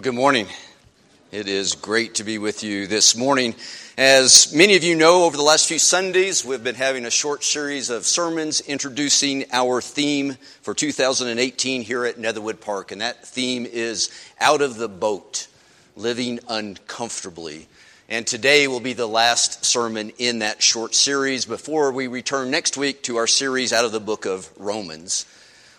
Well, good morning. It is great to be with you this morning. As many of you know, over the last few Sundays, we've been having a short series of sermons introducing our theme for 2018 here at Netherwood Park. And that theme is Out of the Boat, Living Uncomfortably. And today will be the last sermon in that short series before we return next week to our series out of the book of Romans.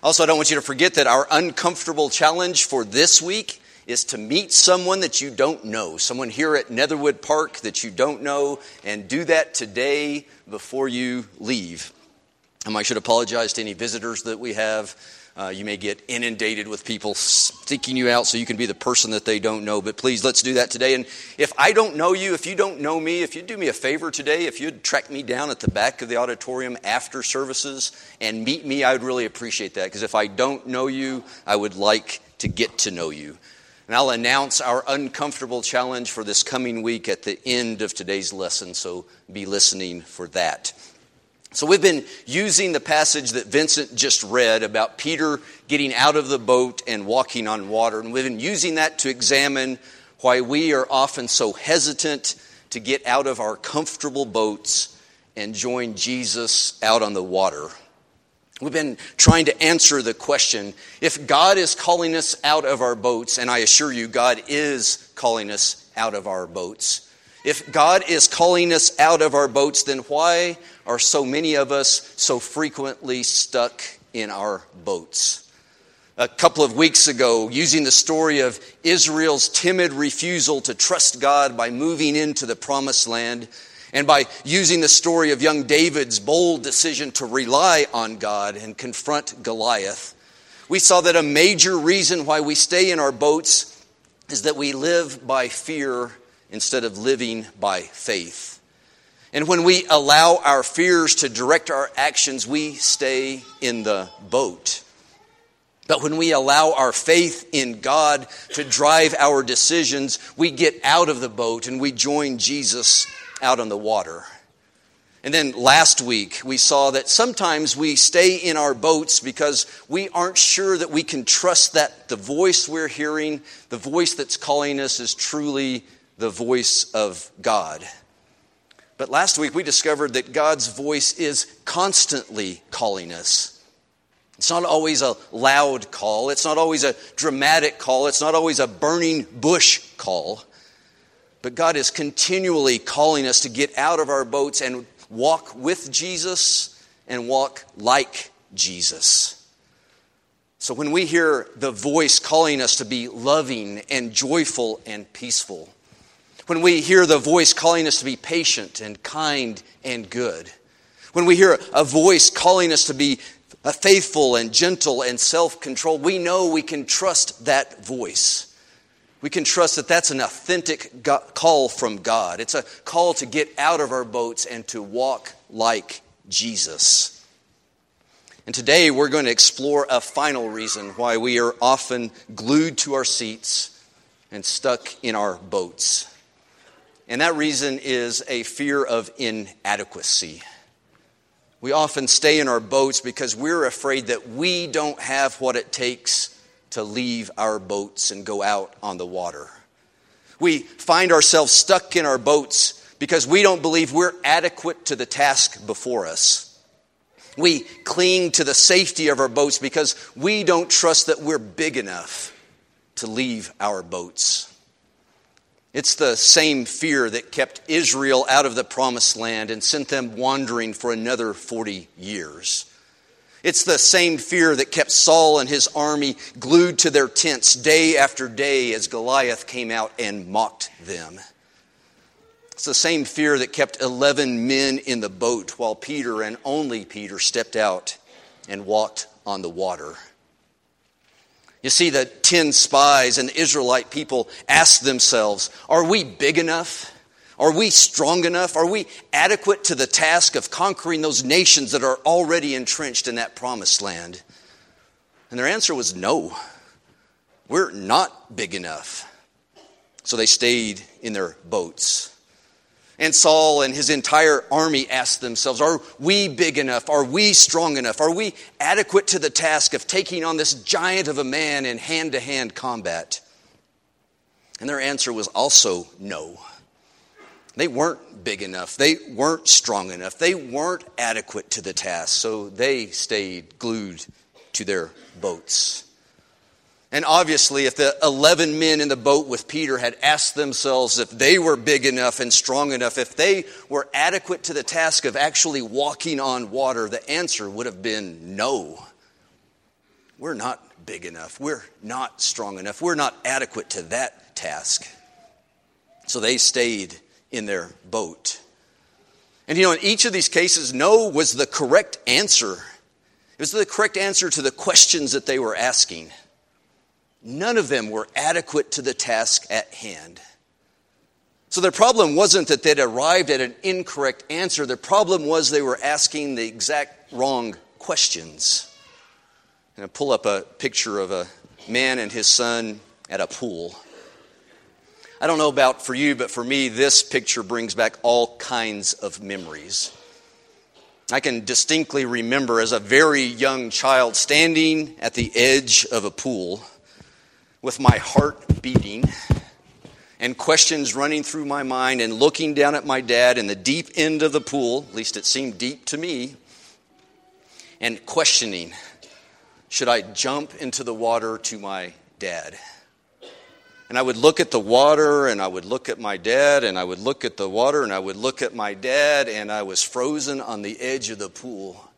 Also, I don't want you to forget that our uncomfortable challenge for this week is to meet someone that you don't know, someone here at Netherwood Park that you don't know, and do that today before you leave. Um, I should apologize to any visitors that we have. Uh, you may get inundated with people seeking you out so you can be the person that they don't know. But please, let's do that today. And if I don't know you, if you don't know me, if you'd do me a favor today, if you'd track me down at the back of the auditorium after services and meet me, I would really appreciate that. Because if I don't know you, I would like to get to know you. And I'll announce our uncomfortable challenge for this coming week at the end of today's lesson, so be listening for that. So, we've been using the passage that Vincent just read about Peter getting out of the boat and walking on water, and we've been using that to examine why we are often so hesitant to get out of our comfortable boats and join Jesus out on the water. We've been trying to answer the question if God is calling us out of our boats, and I assure you, God is calling us out of our boats. If God is calling us out of our boats, then why are so many of us so frequently stuck in our boats? A couple of weeks ago, using the story of Israel's timid refusal to trust God by moving into the promised land, and by using the story of young David's bold decision to rely on God and confront Goliath, we saw that a major reason why we stay in our boats is that we live by fear instead of living by faith. And when we allow our fears to direct our actions, we stay in the boat. But when we allow our faith in God to drive our decisions, we get out of the boat and we join Jesus out on the water. And then last week, we saw that sometimes we stay in our boats because we aren't sure that we can trust that the voice we're hearing, the voice that's calling us, is truly the voice of God. But last week, we discovered that God's voice is constantly calling us. It's not always a loud call, it's not always a dramatic call, it's not always a burning bush call. But God is continually calling us to get out of our boats and walk with Jesus and walk like Jesus. So when we hear the voice calling us to be loving and joyful and peaceful, when we hear the voice calling us to be patient and kind and good, when we hear a voice calling us to be faithful and gentle and self controlled, we know we can trust that voice we can trust that that's an authentic call from God. It's a call to get out of our boats and to walk like Jesus. And today we're going to explore a final reason why we are often glued to our seats and stuck in our boats. And that reason is a fear of inadequacy. We often stay in our boats because we're afraid that we don't have what it takes to leave our boats and go out on the water. We find ourselves stuck in our boats because we don't believe we're adequate to the task before us. We cling to the safety of our boats because we don't trust that we're big enough to leave our boats. It's the same fear that kept Israel out of the promised land and sent them wandering for another 40 years. It's the same fear that kept Saul and his army glued to their tents day after day as Goliath came out and mocked them. It's the same fear that kept 11 men in the boat while Peter and only Peter stepped out and walked on the water. You see, the 10 spies and the Israelite people asked themselves, Are we big enough? Are we strong enough? Are we adequate to the task of conquering those nations that are already entrenched in that promised land? And their answer was no. We're not big enough. So they stayed in their boats. And Saul and his entire army asked themselves, Are we big enough? Are we strong enough? Are we adequate to the task of taking on this giant of a man in hand to hand combat? And their answer was also no. They weren't big enough. They weren't strong enough. They weren't adequate to the task. So they stayed glued to their boats. And obviously, if the 11 men in the boat with Peter had asked themselves if they were big enough and strong enough, if they were adequate to the task of actually walking on water, the answer would have been no. We're not big enough. We're not strong enough. We're not adequate to that task. So they stayed in their boat. And you know, in each of these cases, no was the correct answer. It was the correct answer to the questions that they were asking. None of them were adequate to the task at hand. So their problem wasn't that they'd arrived at an incorrect answer. Their problem was they were asking the exact wrong questions. And I pull up a picture of a man and his son at a pool. I don't know about for you, but for me, this picture brings back all kinds of memories. I can distinctly remember as a very young child standing at the edge of a pool with my heart beating and questions running through my mind and looking down at my dad in the deep end of the pool, at least it seemed deep to me, and questioning should I jump into the water to my dad? And I would look at the water and I would look at my dad and I would look at the water and I would look at my dad and I was frozen on the edge of the pool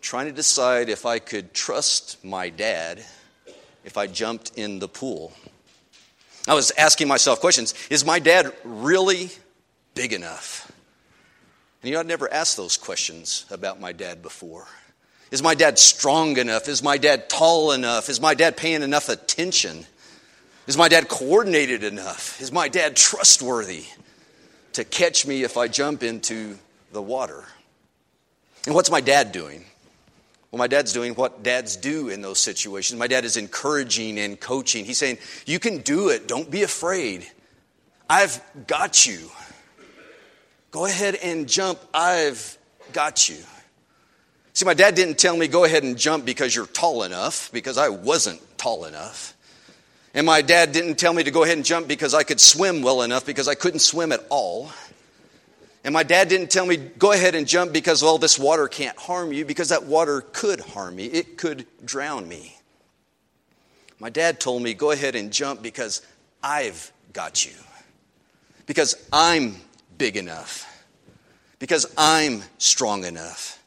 trying to decide if I could trust my dad if I jumped in the pool. I was asking myself questions Is my dad really big enough? And you know, I'd never asked those questions about my dad before. Is my dad strong enough? Is my dad tall enough? Is my dad paying enough attention? Is my dad coordinated enough? Is my dad trustworthy to catch me if I jump into the water? And what's my dad doing? Well, my dad's doing what dads do in those situations. My dad is encouraging and coaching. He's saying, You can do it. Don't be afraid. I've got you. Go ahead and jump. I've got you. See, my dad didn't tell me, Go ahead and jump because you're tall enough, because I wasn't tall enough. And my dad didn't tell me to go ahead and jump because I could swim well enough because I couldn't swim at all. And my dad didn't tell me, go ahead and jump because, well, this water can't harm you because that water could harm me. It could drown me. My dad told me, go ahead and jump because I've got you. Because I'm big enough. Because I'm strong enough.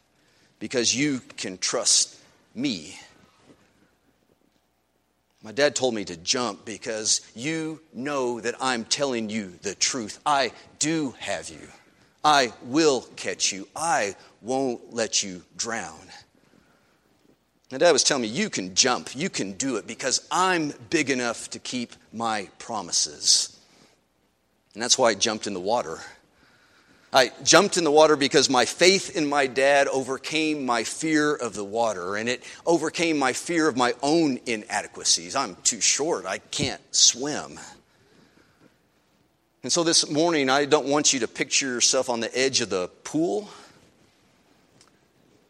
Because you can trust me. My dad told me to jump because you know that I'm telling you the truth. I do have you. I will catch you. I won't let you drown. My dad was telling me, You can jump. You can do it because I'm big enough to keep my promises. And that's why I jumped in the water. I jumped in the water because my faith in my dad overcame my fear of the water, and it overcame my fear of my own inadequacies. I'm too short, I can't swim. And so this morning, I don't want you to picture yourself on the edge of the pool,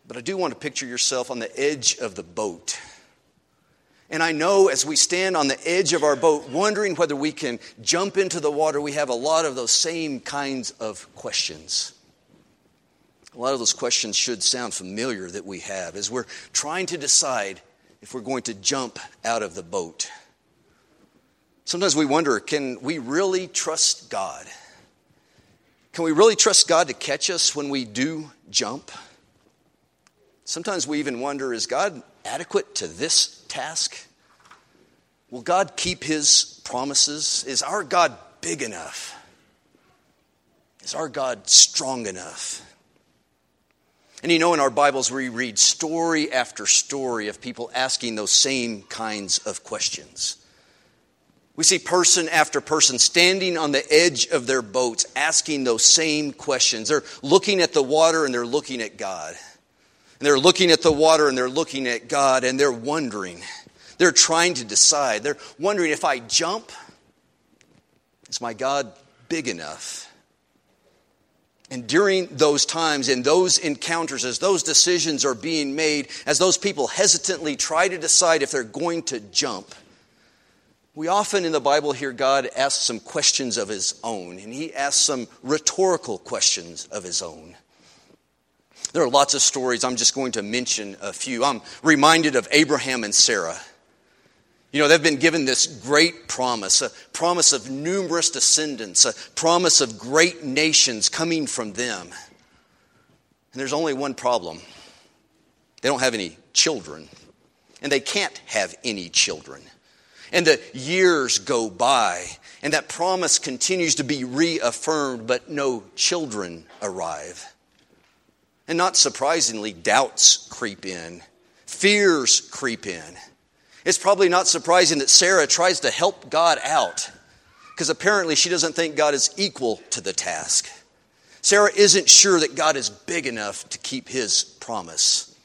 but I do want to picture yourself on the edge of the boat. And I know as we stand on the edge of our boat, wondering whether we can jump into the water, we have a lot of those same kinds of questions. A lot of those questions should sound familiar that we have as we're trying to decide if we're going to jump out of the boat. Sometimes we wonder can we really trust God? Can we really trust God to catch us when we do jump? Sometimes we even wonder is God adequate to this task? Will God keep his promises? Is our God big enough? Is our God strong enough? And you know, in our Bibles, we read story after story of people asking those same kinds of questions. We see person after person standing on the edge of their boats asking those same questions. They're looking at the water and they're looking at God. And they're looking at the water and they're looking at God and they're wondering. They're trying to decide. They're wondering if I jump, is my God big enough? And during those times, in those encounters, as those decisions are being made, as those people hesitantly try to decide if they're going to jump, We often in the Bible hear God ask some questions of his own, and he asks some rhetorical questions of his own. There are lots of stories. I'm just going to mention a few. I'm reminded of Abraham and Sarah. You know, they've been given this great promise, a promise of numerous descendants, a promise of great nations coming from them. And there's only one problem they don't have any children, and they can't have any children. And the years go by, and that promise continues to be reaffirmed, but no children arrive. And not surprisingly, doubts creep in, fears creep in. It's probably not surprising that Sarah tries to help God out because apparently she doesn't think God is equal to the task. Sarah isn't sure that God is big enough to keep his promise.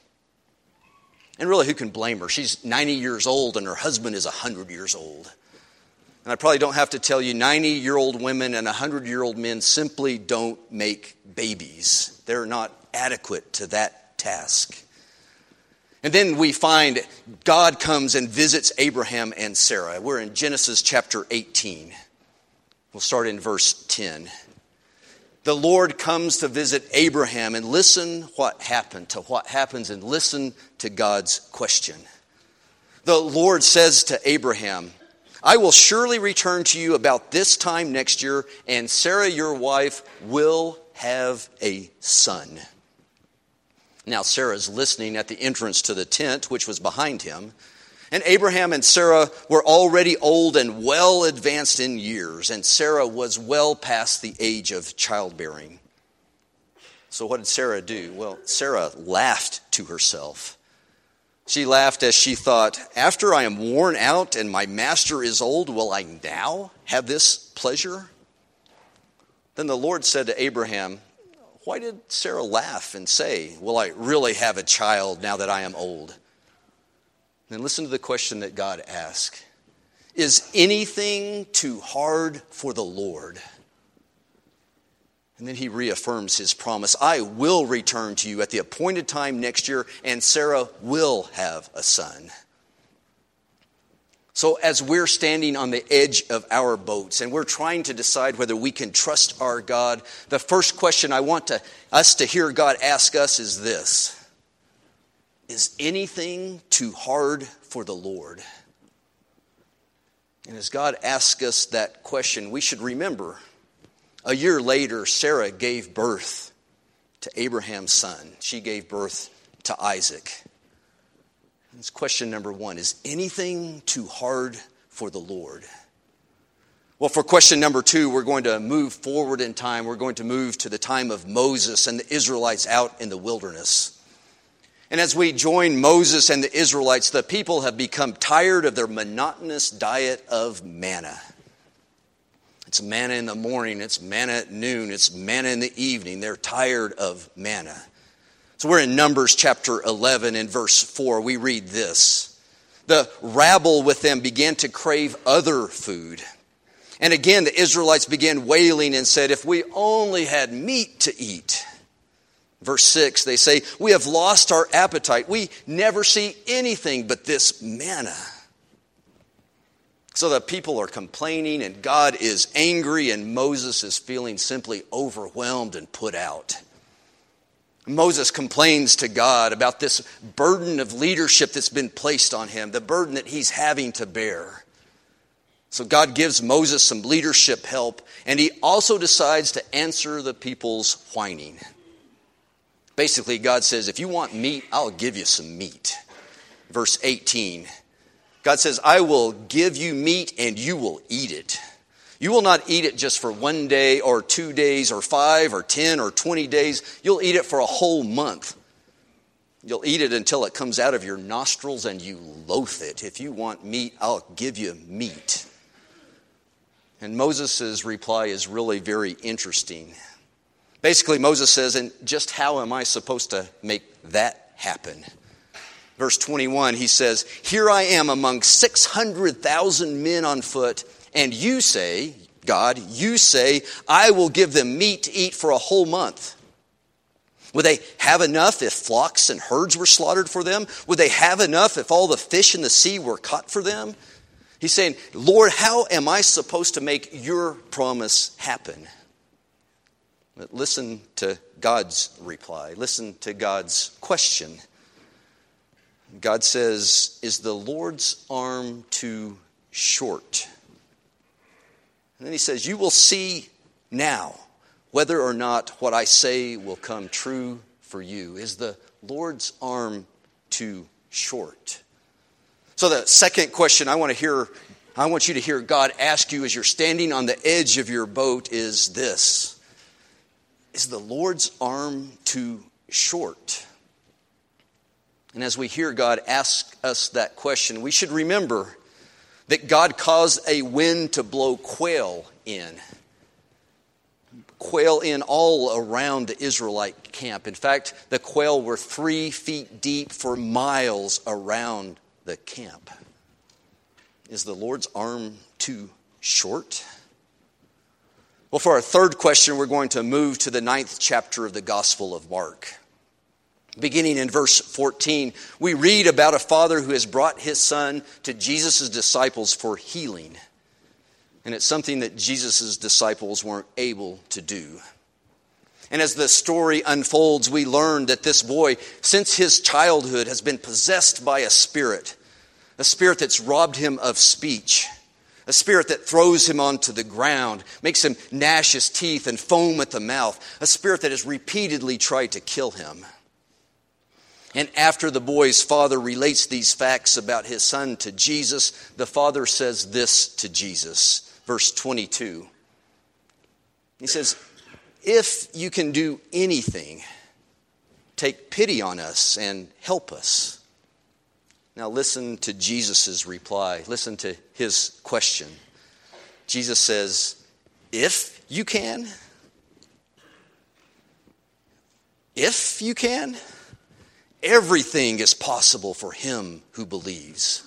And really, who can blame her? She's 90 years old and her husband is 100 years old. And I probably don't have to tell you 90 year old women and 100 year old men simply don't make babies. They're not adequate to that task. And then we find God comes and visits Abraham and Sarah. We're in Genesis chapter 18. We'll start in verse 10 the Lord comes to visit Abraham and listen what happened to what happens and listen to God's question. The Lord says to Abraham, I will surely return to you about this time next year, and Sarah, your wife, will have a son. Now, Sarah's listening at the entrance to the tent, which was behind him. And Abraham and Sarah were already old and well advanced in years, and Sarah was well past the age of childbearing. So, what did Sarah do? Well, Sarah laughed to herself. She laughed as she thought, After I am worn out and my master is old, will I now have this pleasure? Then the Lord said to Abraham, Why did Sarah laugh and say, Will I really have a child now that I am old? Then listen to the question that God asked Is anything too hard for the Lord? And then he reaffirms his promise I will return to you at the appointed time next year, and Sarah will have a son. So, as we're standing on the edge of our boats and we're trying to decide whether we can trust our God, the first question I want to, us to hear God ask us is this is anything too hard for the Lord? And as God asks us that question, we should remember a year later, Sarah gave birth to Abraham's son. She gave birth to Isaac. That's question number one Is anything too hard for the Lord? Well, for question number two, we're going to move forward in time. We're going to move to the time of Moses and the Israelites out in the wilderness. And as we join Moses and the Israelites, the people have become tired of their monotonous diet of manna. It's manna in the morning, it's manna at noon, it's manna in the evening. They're tired of manna. So we're in Numbers chapter 11 and verse 4. We read this The rabble with them began to crave other food. And again, the Israelites began wailing and said, If we only had meat to eat. Verse 6, they say, We have lost our appetite. We never see anything but this manna. So the people are complaining, and God is angry, and Moses is feeling simply overwhelmed and put out. Moses complains to God about this burden of leadership that's been placed on him, the burden that he's having to bear. So God gives Moses some leadership help, and he also decides to answer the people's whining. Basically, God says, if you want meat, I'll give you some meat. Verse 18 God says, I will give you meat and you will eat it. You will not eat it just for one day or two days or five or 10 or 20 days. You'll eat it for a whole month. You'll eat it until it comes out of your nostrils and you loathe it. If you want meat, I'll give you meat. And Moses' reply is really very interesting. Basically, Moses says, and just how am I supposed to make that happen? Verse 21, he says, Here I am among 600,000 men on foot, and you say, God, you say, I will give them meat to eat for a whole month. Would they have enough if flocks and herds were slaughtered for them? Would they have enough if all the fish in the sea were caught for them? He's saying, Lord, how am I supposed to make your promise happen? But listen to God's reply. Listen to God's question. God says, Is the Lord's arm too short? And then he says, You will see now whether or not what I say will come true for you. Is the Lord's arm too short? So, the second question I want to hear, I want you to hear God ask you as you're standing on the edge of your boat is this Is the Lord's arm too short? And as we hear God ask us that question, we should remember that God caused a wind to blow quail in. Quail in all around the Israelite camp. In fact, the quail were three feet deep for miles around the camp. Is the Lord's arm too short? Well, for our third question, we're going to move to the ninth chapter of the Gospel of Mark. Beginning in verse 14, we read about a father who has brought his son to Jesus' disciples for healing. And it's something that Jesus' disciples weren't able to do. And as the story unfolds, we learn that this boy, since his childhood, has been possessed by a spirit, a spirit that's robbed him of speech, a spirit that throws him onto the ground, makes him gnash his teeth and foam at the mouth, a spirit that has repeatedly tried to kill him. And after the boy's father relates these facts about his son to Jesus, the father says this to Jesus. Verse 22. He says, If you can do anything, take pity on us and help us. Now, listen to Jesus' reply. Listen to his question. Jesus says, If you can, if you can, Everything is possible for him who believes.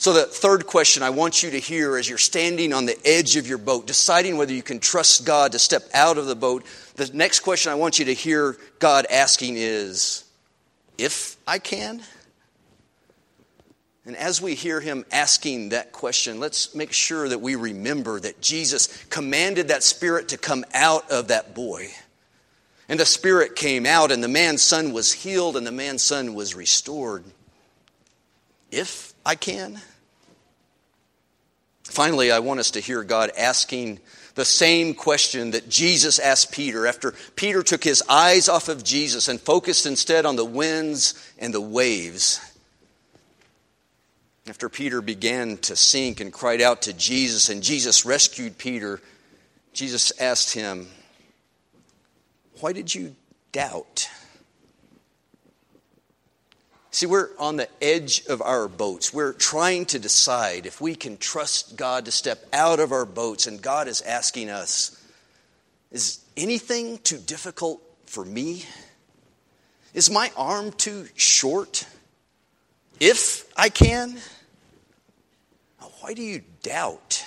So, the third question I want you to hear as you're standing on the edge of your boat, deciding whether you can trust God to step out of the boat, the next question I want you to hear God asking is, If I can? And as we hear him asking that question, let's make sure that we remember that Jesus commanded that spirit to come out of that boy. And the spirit came out, and the man's son was healed, and the man's son was restored. If I can. Finally, I want us to hear God asking the same question that Jesus asked Peter after Peter took his eyes off of Jesus and focused instead on the winds and the waves. After Peter began to sink and cried out to Jesus, and Jesus rescued Peter, Jesus asked him, why did you doubt? See, we're on the edge of our boats. We're trying to decide if we can trust God to step out of our boats, and God is asking us Is anything too difficult for me? Is my arm too short? If I can? Why do you doubt?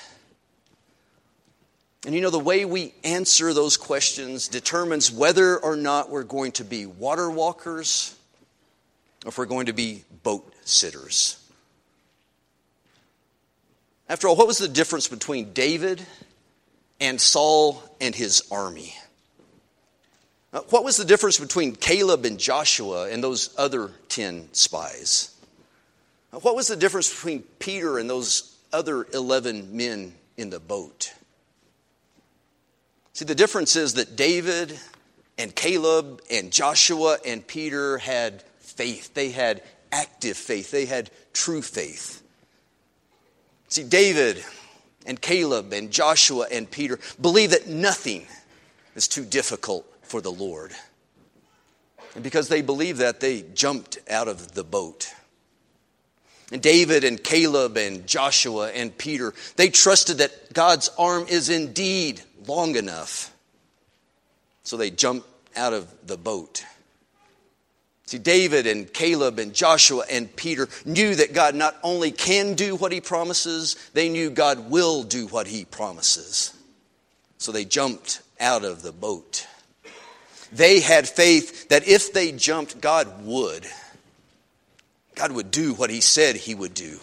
And you know, the way we answer those questions determines whether or not we're going to be water walkers or if we're going to be boat sitters. After all, what was the difference between David and Saul and his army? Uh, what was the difference between Caleb and Joshua and those other 10 spies? Uh, what was the difference between Peter and those other 11 men in the boat? See, the difference is that David and Caleb and Joshua and Peter had faith. They had active faith. They had true faith. See, David and Caleb and Joshua and Peter believe that nothing is too difficult for the Lord. And because they believed that, they jumped out of the boat. And David and Caleb and Joshua and Peter, they trusted that God's arm is indeed long enough. So they jump out of the boat. See, David and Caleb and Joshua and Peter knew that God not only can do what he promises, they knew God will do what he promises. So they jumped out of the boat. They had faith that if they jumped, God would. God would do what he said he would do.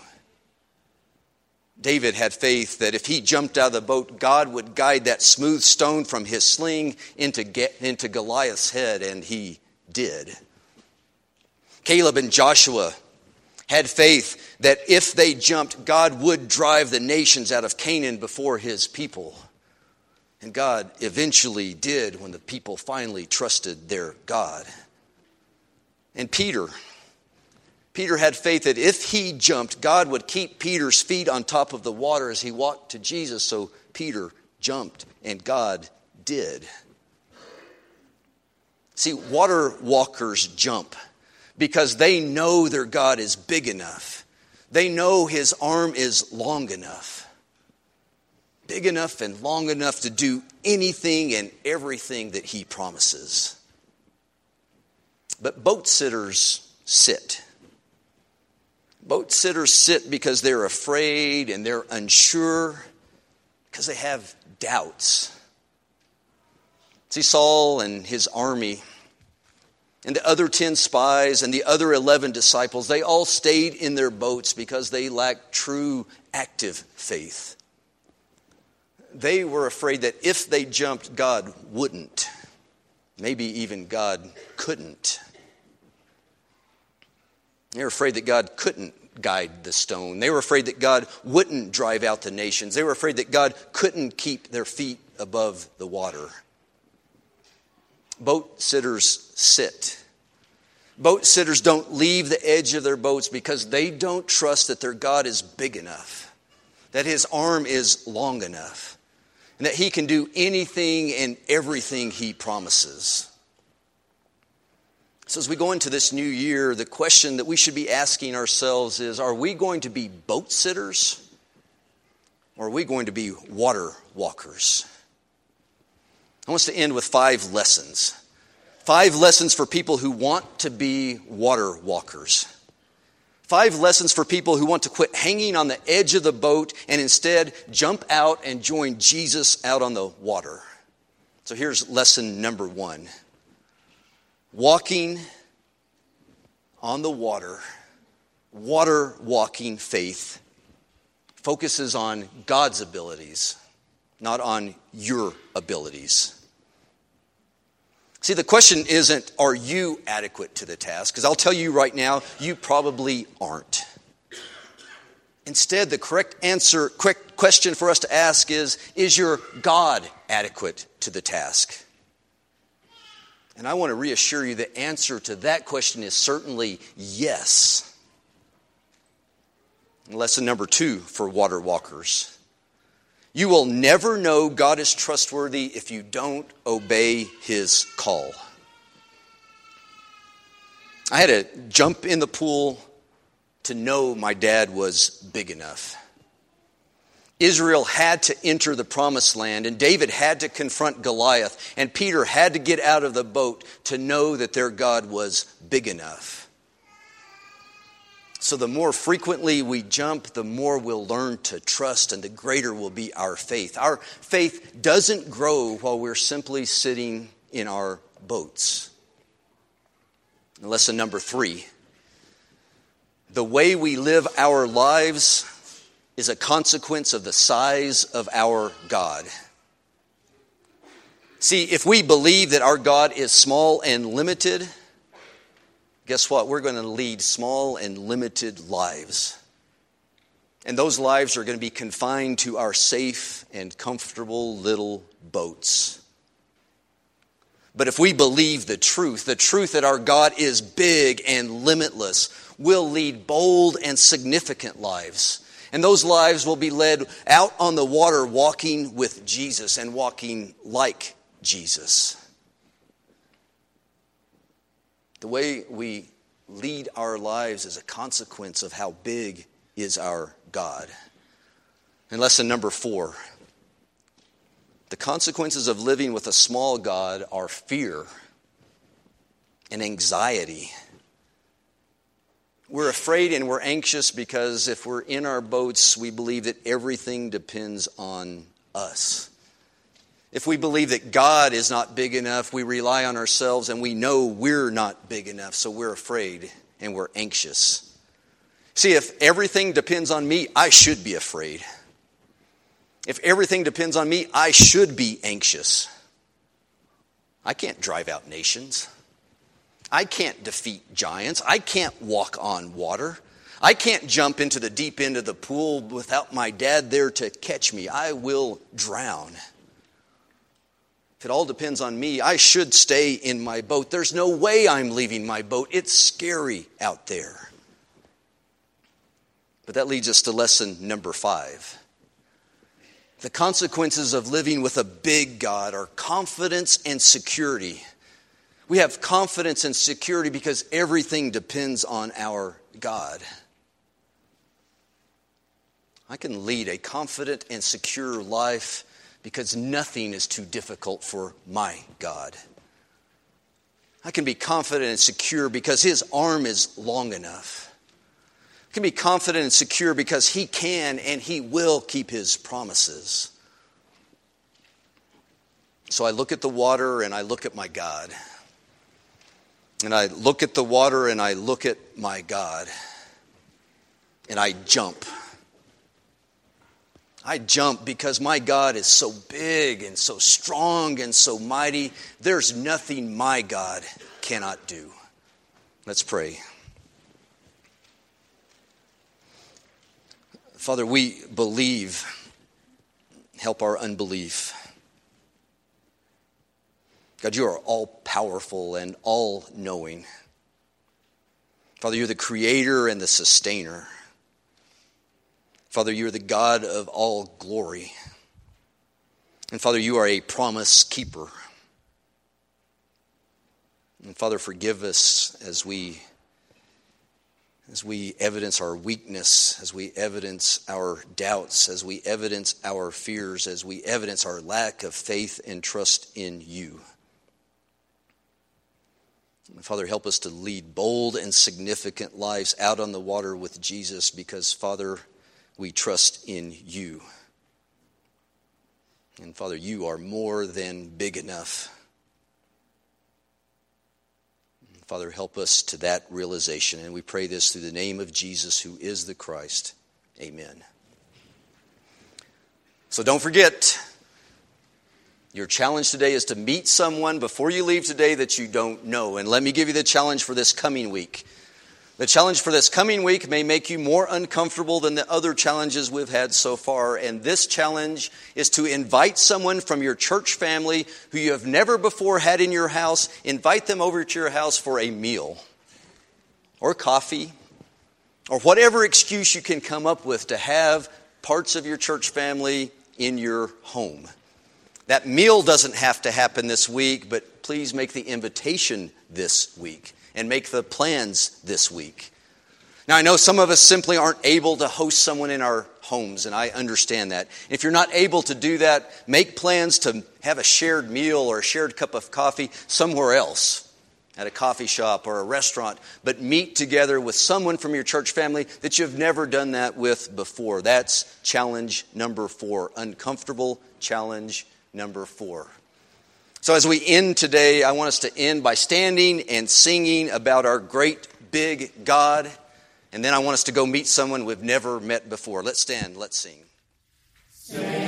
David had faith that if he jumped out of the boat, God would guide that smooth stone from his sling into, into Goliath's head, and he did. Caleb and Joshua had faith that if they jumped, God would drive the nations out of Canaan before his people. And God eventually did when the people finally trusted their God. And Peter, Peter had faith that if he jumped, God would keep Peter's feet on top of the water as he walked to Jesus. So Peter jumped, and God did. See, water walkers jump because they know their God is big enough. They know his arm is long enough. Big enough and long enough to do anything and everything that he promises. But boat sitters sit. Boat sitters sit because they're afraid and they're unsure because they have doubts. See, Saul and his army and the other 10 spies and the other 11 disciples, they all stayed in their boats because they lacked true active faith. They were afraid that if they jumped, God wouldn't. Maybe even God couldn't. They were afraid that God couldn't guide the stone. They were afraid that God wouldn't drive out the nations. They were afraid that God couldn't keep their feet above the water. Boat sitters sit. Boat sitters don't leave the edge of their boats because they don't trust that their God is big enough, that his arm is long enough, and that he can do anything and everything he promises. So, as we go into this new year, the question that we should be asking ourselves is Are we going to be boat sitters or are we going to be water walkers? I want us to end with five lessons. Five lessons for people who want to be water walkers. Five lessons for people who want to quit hanging on the edge of the boat and instead jump out and join Jesus out on the water. So here's lesson number one walking on the water, water walking faith focuses on God's abilities, not on your abilities. See, the question isn't, are you adequate to the task? Because I'll tell you right now, you probably aren't. Instead, the correct answer, correct question for us to ask is, is your God adequate to the task? And I want to reassure you the answer to that question is certainly yes. Lesson number two for water walkers you will never know God is trustworthy if you don't obey his call. I had to jump in the pool to know my dad was big enough. Israel had to enter the promised land, and David had to confront Goliath, and Peter had to get out of the boat to know that their God was big enough. So, the more frequently we jump, the more we'll learn to trust, and the greater will be our faith. Our faith doesn't grow while we're simply sitting in our boats. Lesson number three the way we live our lives is a consequence of the size of our God. See, if we believe that our God is small and limited, guess what? We're going to lead small and limited lives. And those lives are going to be confined to our safe and comfortable little boats. But if we believe the truth, the truth that our God is big and limitless, we'll lead bold and significant lives. And those lives will be led out on the water walking with Jesus and walking like Jesus. The way we lead our lives is a consequence of how big is our God. And lesson number four the consequences of living with a small God are fear and anxiety. We're afraid and we're anxious because if we're in our boats, we believe that everything depends on us. If we believe that God is not big enough, we rely on ourselves and we know we're not big enough, so we're afraid and we're anxious. See, if everything depends on me, I should be afraid. If everything depends on me, I should be anxious. I can't drive out nations. I can't defeat giants. I can't walk on water. I can't jump into the deep end of the pool without my dad there to catch me. I will drown. If it all depends on me, I should stay in my boat. There's no way I'm leaving my boat. It's scary out there. But that leads us to lesson number five. The consequences of living with a big God are confidence and security. We have confidence and security because everything depends on our God. I can lead a confident and secure life because nothing is too difficult for my God. I can be confident and secure because His arm is long enough. I can be confident and secure because He can and He will keep His promises. So I look at the water and I look at my God. And I look at the water and I look at my God. And I jump. I jump because my God is so big and so strong and so mighty. There's nothing my God cannot do. Let's pray. Father, we believe. Help our unbelief. God, you are all powerful and all knowing. Father, you're the creator and the sustainer. Father, you're the God of all glory. And Father, you are a promise keeper. And Father, forgive us as we as we evidence our weakness, as we evidence our doubts, as we evidence our fears, as we evidence our lack of faith and trust in you. Father, help us to lead bold and significant lives out on the water with Jesus because, Father, we trust in you. And Father, you are more than big enough. Father, help us to that realization. And we pray this through the name of Jesus, who is the Christ. Amen. So don't forget, your challenge today is to meet someone before you leave today that you don't know. And let me give you the challenge for this coming week. The challenge for this coming week may make you more uncomfortable than the other challenges we've had so far. And this challenge is to invite someone from your church family who you have never before had in your house, invite them over to your house for a meal or coffee or whatever excuse you can come up with to have parts of your church family in your home. That meal doesn't have to happen this week, but please make the invitation this week and make the plans this week. Now, I know some of us simply aren't able to host someone in our homes, and I understand that. If you're not able to do that, make plans to have a shared meal or a shared cup of coffee somewhere else at a coffee shop or a restaurant, but meet together with someone from your church family that you've never done that with before. That's challenge number four. Uncomfortable challenge number four. So, as we end today, I want us to end by standing and singing about our great big God. And then I want us to go meet someone we've never met before. Let's stand, let's sing.